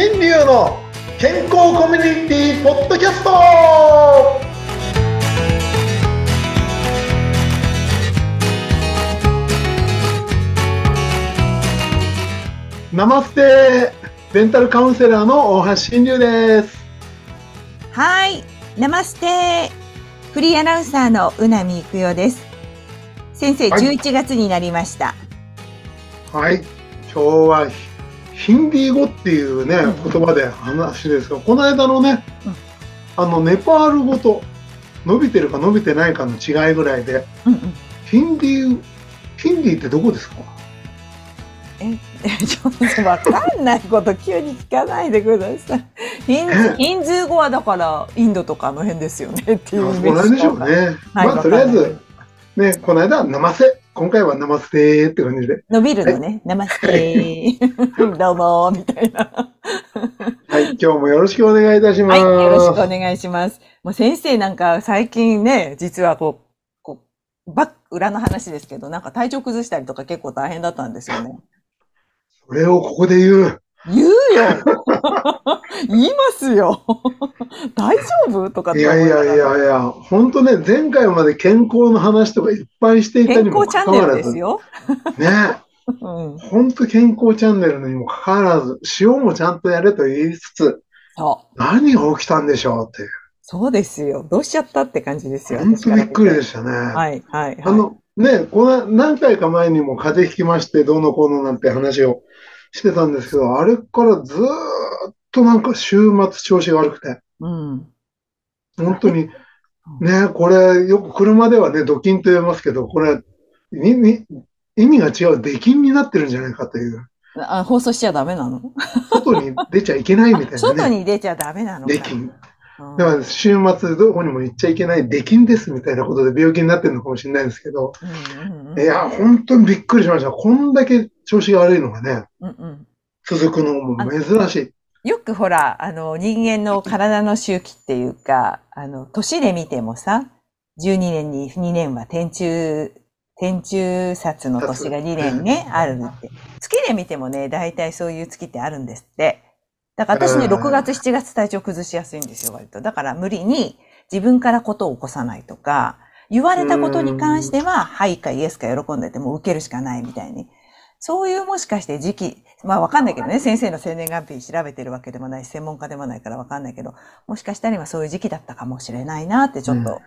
新流の健康コミュニティポッドキャスト。ナマステデンタルカウンセラーの大橋新流です。はい、ナマステ。フリーアナウンサーのうなみいくよです。先生、はい。11月になりました。はい。今日はヒンディー語っていうねうん言葉で話ですがこの間のねうんあのネパール語と伸びてるか伸びてないかの違いぐらいでうんうん。ヒンディーヒンディーってどこですか？え、ちょっとわかんないこと急に聞かないでください。ヒンズヒンズー語はだからインドとかの辺ですよねっていうイメージ同じでしょうね。はいまあとりあえずねこの間生せ今回は生せって感じで伸びるのね。ナマステ どうもみたいな。はい今日もよろしくお願いいたします。はい、よろしくお願いします。もう先生なんか最近ね、実はこう、こう、バック、裏の話ですけど、なんか体調崩したりとか結構大変だったんですよね。それをここで言う。言うよ言いますよ大丈夫？とかっていやいやいやいや、本当ね、前回まで健康の話とかいっぱいしていた健にも康チャンネルかかわらず、ね、ですよ。うん。本当健康チャンネルにもかかわらず、塩もちゃんとやれと言いつつ。何が起きたんでしょうっていう。そうですよ。どうしちゃったって感じですよ。本当びっくりでししたね。はい、はい、はい。あの、ね、この何回か前にも風邪ひきまして、どうのこうのなんて話をしてたんですけど、あれからずーっとなんか週末調子が悪くて、うん。本当に、ね、これよく車ではね、ドキンと言いますけど、これ、にに意味が違う、出禁になってるんじゃないかという、あ、放送しちゃダメなの？外に出ちゃいけないみたいな外ね、に出ちゃダメなのか。出禁。うんだから週末どこにも行っちゃいけない、出禁ですみたいなことで病気になってるのかもしれないですけど、うんうんうんいや、本当にびっくりしました。こんだけ調子が悪いのがね、うんうん続くのも珍しい。よくほら、あの、人間の体の周期っていうか、あの、年で見てもさ、12年に2年は天中、天中札の年が2年ね、あるって。月で見てもね、大体そういう月ってあるんですって。だから私ね、うん6月、7月体調崩しやすいんですよ、割と。だから無理に自分からことを起こさないとか、言われたことに関しては、はいかイエスか喜んでても受けるしかないみたいに。そういうもしかして時期、まあわかんないけどね、先生の生年月日調べてるわけでもないし、専門家でもないからわかんないけど、もしかしたら今そういう時期だったかもしれないなってちょっうんと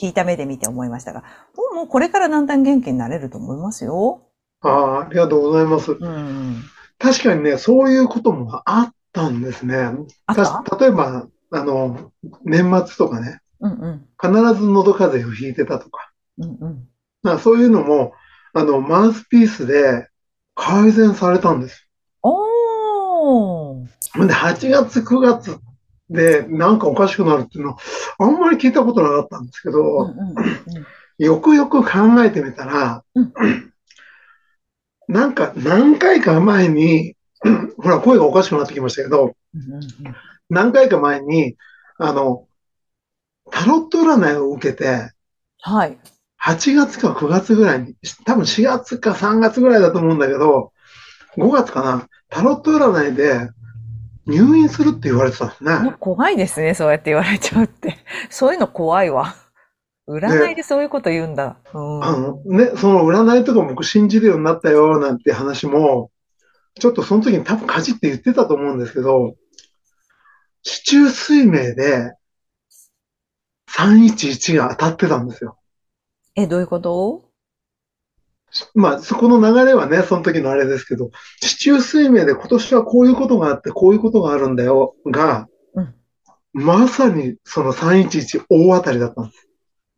聞いた目で見て思いましたが、もうもうこれからだんだん元気になれると思いますよ。ああ、ありがとうございます。うん。確かにね、そういうこともあったんですね。例えば、あの、年末とかね、うんうん。必ず喉風邪をひいてたとか、うんうん。まあそういうのも、あの、マウスピースで改善されたんです。おー。で、8月、9月でなんかおかしくなるっていうのは、あんまり聞いたことなかったんですけうんど、うんうんよくよく考えてみたらうん、なんか何回か前に、ほら、声がおかしくなってきましたけど、何回か前に、あの、タロット占いを受けて、はい。8月か9月ぐらいに、多分4月か3月ぐらいだと思うんだけど、5月かな、タロット占いで入院するって言われてたんですね。怖いですね、そうやって言われちゃうって。そういうの怖いわ。占いでそういうこと言うんだ。うん。あのね、その占いとか僕信じるようになったよなんて話も、ちょっとその時に多分かじって言ってたと思うんですけど、地中水明で311が当たってたんですよ。え、どういうこと？まあ、そこの流れはね、その時のあれですけど、地中水明で今年はこういうことがあって、こういうことがあるんだよ、が、うんまさにその311大当たりだったんです。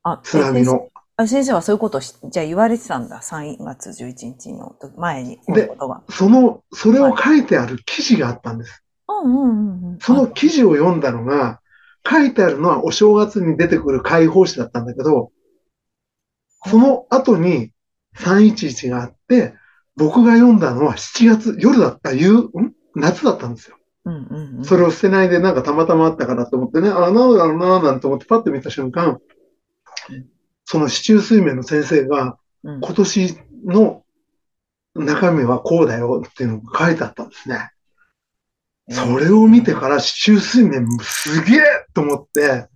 あ、津波の。あ先生はそういうことをし、じゃあ言われてたんだ。3月11日の前に、こういうことが。その、それを書いてある記事があったんです。うんうんうんうん。その記事を読んだのが、書いてあるのはお正月に出てくる解放誌だったんだけど、その後に311があって、僕が読んだのは7月、夜だった、夕、ん？夏だったんですよ。うんうんうん。それを捨てないでなんかたまたまあったからと思ってね、あ、なんだろうな、なんて思ってパッと見た瞬間、その市中水面の先生が、うん。今年の中身はこうだよっていうのが書いてあったんですね。それを見てから周水面すげえと思って、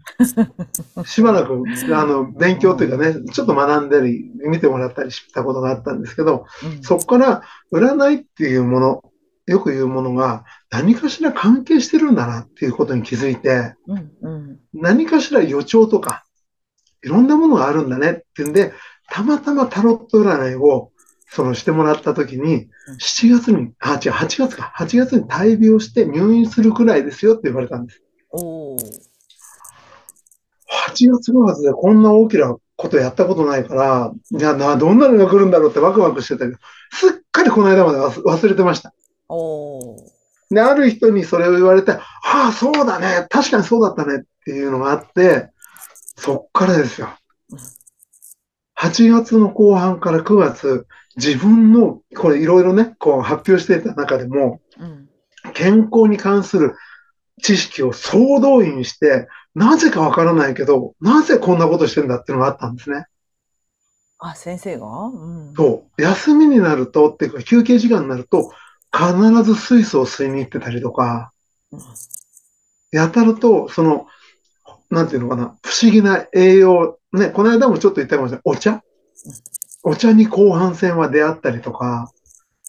しばらく、あの、勉強というかね、ちょっと学んだり、見てもらったりしたことがあったんですけど、うん。そこから占いっていうもの、よく言うものが何かしら関係してるんだなっていうことに気づいて、何かしら予兆とか、いろんなものがあるんだねっていうんで、たまたまタロット占いを、そのしてもらった時にうん、7月に、あ、違う、8月か。8月に大病して入院するくらいですよって言われたんです。おー8月5月でこんな大きなことやったことないから、じゃあな、どんなのが来るんだろうってワクワクしてたけど、すっかりこの間まで忘忘れてました。で、ある人にそれを言われて、ああ、そうだね。確かにそうだったねっていうのがあって、そっからですようん。8月の後半から9月、自分の、これいろいろね、こう発表していた中でも、うん健康に関する知識を総動員して、なぜかわからないけど、なぜこんなことしてんだっていうのがあったんですね。あ、先生が？うん。そう。休みになると、っていうか休憩時間になると、必ず水素を吸いに行ってたりとか、うんやたらと、その、なんていうのかな、不思議な栄養、ね、この間もちょっと言ったかもしれない。お茶？お茶に後半戦は出会ったりとか、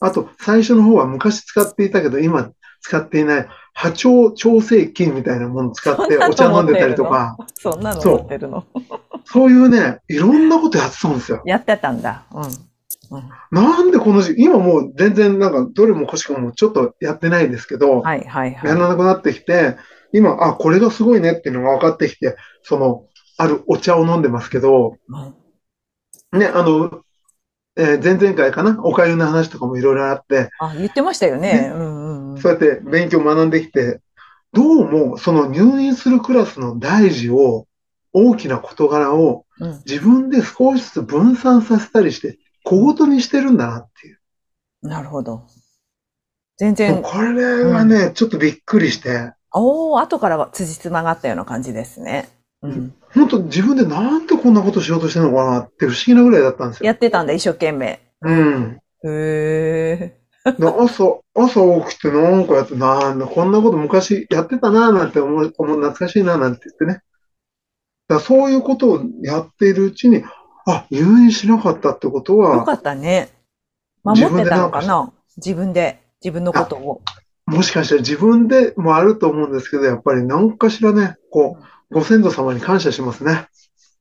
あと、最初の方は昔使っていたけど、今使っていない波長調整器みたいなものを使って お茶飲んでたりとか、そんなのそう持ってるの？そういうね、いろんなことやってたんですよ。やってたんだ。うん。うんなんでこの時期、今もう全然なんかどれも欲しくもちょっとやってないですけど、はいはいやはい。らなくなってきて、今、あ、これがすごいねっていうのが分かってきて、その、あるお茶を飲んでますけど、うんね、あの、えー前々回かな、お粥の話とかもいろいろあって、あ、言ってましたよね。うんうんうん。そうやって勉強学んできて、どうもその入院するクラスの大事を、大きな事柄をうん自分で少しずつ分散させたりして、小言にしてるんだなっていう。なるほど。全然、これはね、ちょっとびっくりして、おー、後からは辻褄があったような感じですね。うん。本当自分でなんでこんなことしようとしてるのかなって不思議なぐらいだったんですよ。やってたんだ、一生懸命。うん。へで朝、朝起きてなんかやって、なんだ、こんなこと昔やってたなぁなんて思う、思う懐かしいなぁなんて言ってね。だそういうことをやっているうちに、あ、入院しなかったってことー。よかは、ったね。守ってたのかな？自分で、自分のことを。もしかしたら自分でもあると思うんですけど、やっぱり何かしらね、こう、ご先祖様に感謝しますね。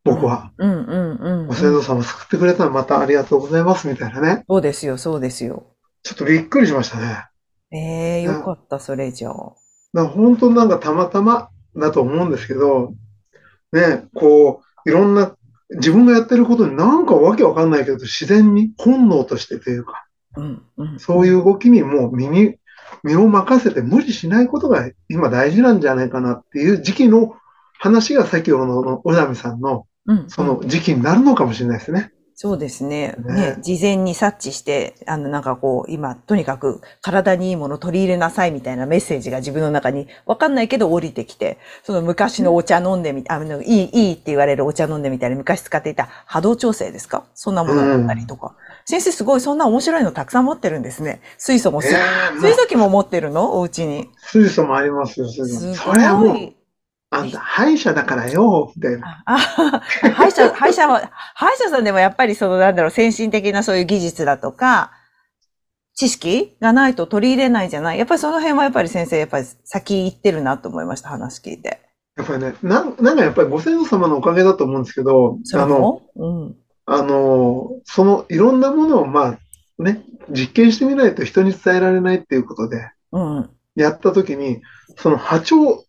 僕は。うんうんうん、ご先祖様救ってくれたらまたありがとうございますみたいなね。そうですよ、そうですよ。ちょっとびっくりしましたね。ええよかった、それじゃあ。だ本当なんかたまたまだと思うんですけど、ね、こう、いろんな、自分がやってることになんかわけわかんないけど、自然に本能としてというか、うんうん。そういう動きにもう身に、身を任せて無理しないことが今大事なんじゃないかなっていう時期の話が先ほどの小波さんのうん、その時期になるのかもしれないですね。そうですね。ねね、事前に察知して、あの、なんかこう、今、とにかく体にいいもの取り入れなさいみたいなメッセージが自分の中に、わかんないけど降りてきて、その昔のお茶飲んでみ、あの、いい、いいって言われるお茶飲んでみたり、昔使っていた波動調整ですか？そんなものだったりとか。先生すごいそんな面白いのたくさん持ってるんですね。水素もす、ええもう水素機も持ってるの？お家に。水素もありますよ、水素すそれはもう。あんた歯医者だからよ、みたいな。あ、歯医者、歯医者は、歯医者さんでもやっぱりその、なんだろう、先進的なそういう技術だとか、知識がないと取り入れないじゃないやっぱりその辺はやっぱり先生、やっぱり先行ってるなと思いました、話聞いて。やっぱりね、なんなんかやっぱりご先祖様のおかげだと思うんですけど、あの、もうん。あの、そのいろんなものをまあね、実験してみないと人に伝えられないっていうことで、うん。やったときに、その波長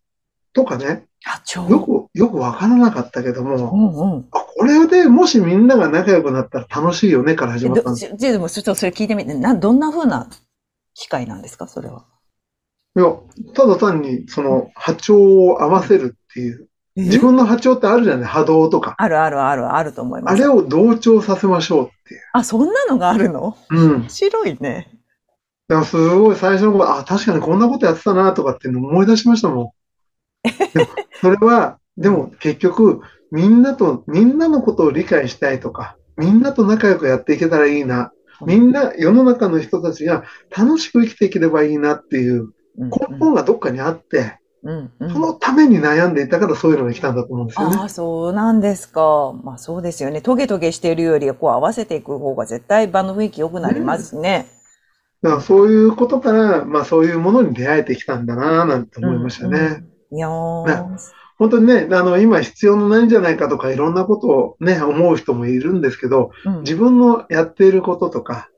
とかね、波長。よく、よくわからなかったけどうも、んうん。あ、これでもしみんなが仲良くなったら楽しいよねから始まったんです。じでも、ちょっとそれ聞いてみて、な、どんな風な機械なんですかそれは？いや、ただ単にその波長を合わせるっていう、自分の波長ってあるじゃない、波動とか。あるあるあるあると思います。あれを同調させましょうっていう。あ、そんなのがあるの？うん。面白いね。だからすごい最初の頃、あ、確かにこんなことやってたなとかっていうのを思い出しましたもん。でも それは、でも結局、みんなと、みんなのことを理解したいとか、みんなと仲良くやっていけたらいいな。みんな、世の中の人たちが楽しく生きていければいいなっていううん根本がどっかにあって、うんうんそのために悩んでいたからそういうのが来たんだと思うんですよねあ。あ、そうなんですか。まあそうですよね。トゲトゲしているより、こう合わせていく方が絶対場の雰囲気良くなりますね。だからそういうことから、まあそういうものに出会えてきたんだなぁなんて思いましたね。うんうん。いやー、本当にね、あの、今必要のないんじゃないかとかいろんなことをね、思う人もいるんですけど、うん自分のやっていることとか、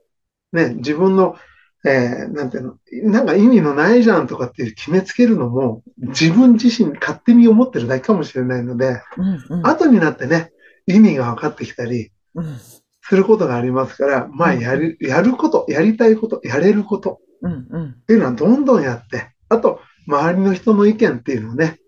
ね、自分の、えーなんていうの、なんか意味のないじゃんとかっていう決めつけるのも、自分自身勝手に思ってるだけかもしれないので、うんうん。後になってね、意味が分かってきたりうん。することがありますから、まあ、やる、やること、やりたいこと、やれることうんうん。っていうのはどんどんやって、あと、周りの人の意見っていうのをね、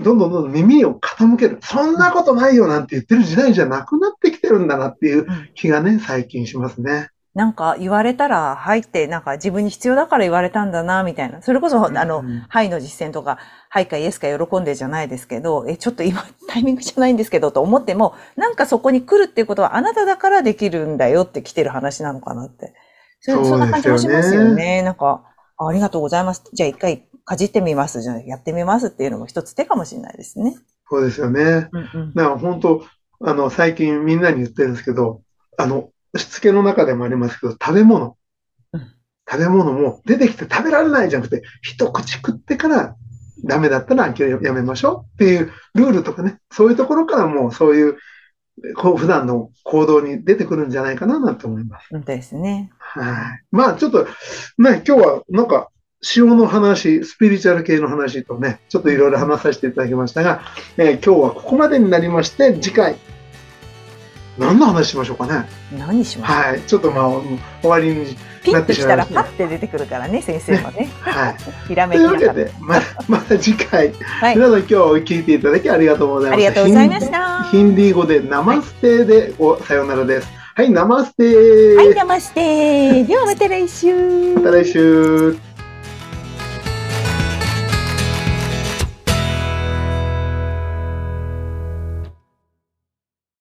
どんどんどんどん耳を傾ける。そんなことないよなんて言ってる時代じゃなくなってきてるんだなっていううん。気がね、最近しますね。なんか言われたら、はいって、なんか自分に必要だから言われたんだな、みたいな。それこそ、あのうん、はいの実践とか、はいかイエスか喜んでじゃないですけど、え、ちょっと今タイミングじゃないんですけど、と思っても、なんかそこに来るっていうことはあなただからできるんだよって来てる話なのかなって。そそねそんな感じもしますよね。なんか、あありがとうございます。じゃあ一回かじってみます。じゃあやってみますっていうのも一つ手かもしれないですね。そうですよね。うんうん。だから本当、あの、最近みんなに言ってるんですけど、あの、しつけの中でもありますけど、食べ物うん。食べ物も出てきて食べられないじゃなくて、一口食ってからダメだったら諦めやめましょうっていうルールとかね、そういうところからもうそういう、こう普段の行動に出てくるんじゃないかななんて思います。ですね。はい。まあちょっと、ね、今日はなんか、塩の話、スピリチュアル系の話とね、ちょっといろいろ話させていただきましたが、えー今日はここまでになりまして、次回、何の話しましょうかね。何しましょう、はい。ちょっとまあ、うん終わりに、ピッときたらパッて出てくるからね、先生もね。はい。ひらとめきながら。いうわけで、ま また次回、はい。皆さん今日聞いていただきありがとうございました。ありがとうございました。ヒンディー語でナマステでおさようならです。はい、ナマステはい、ナマステ。ではまた来週。また来週。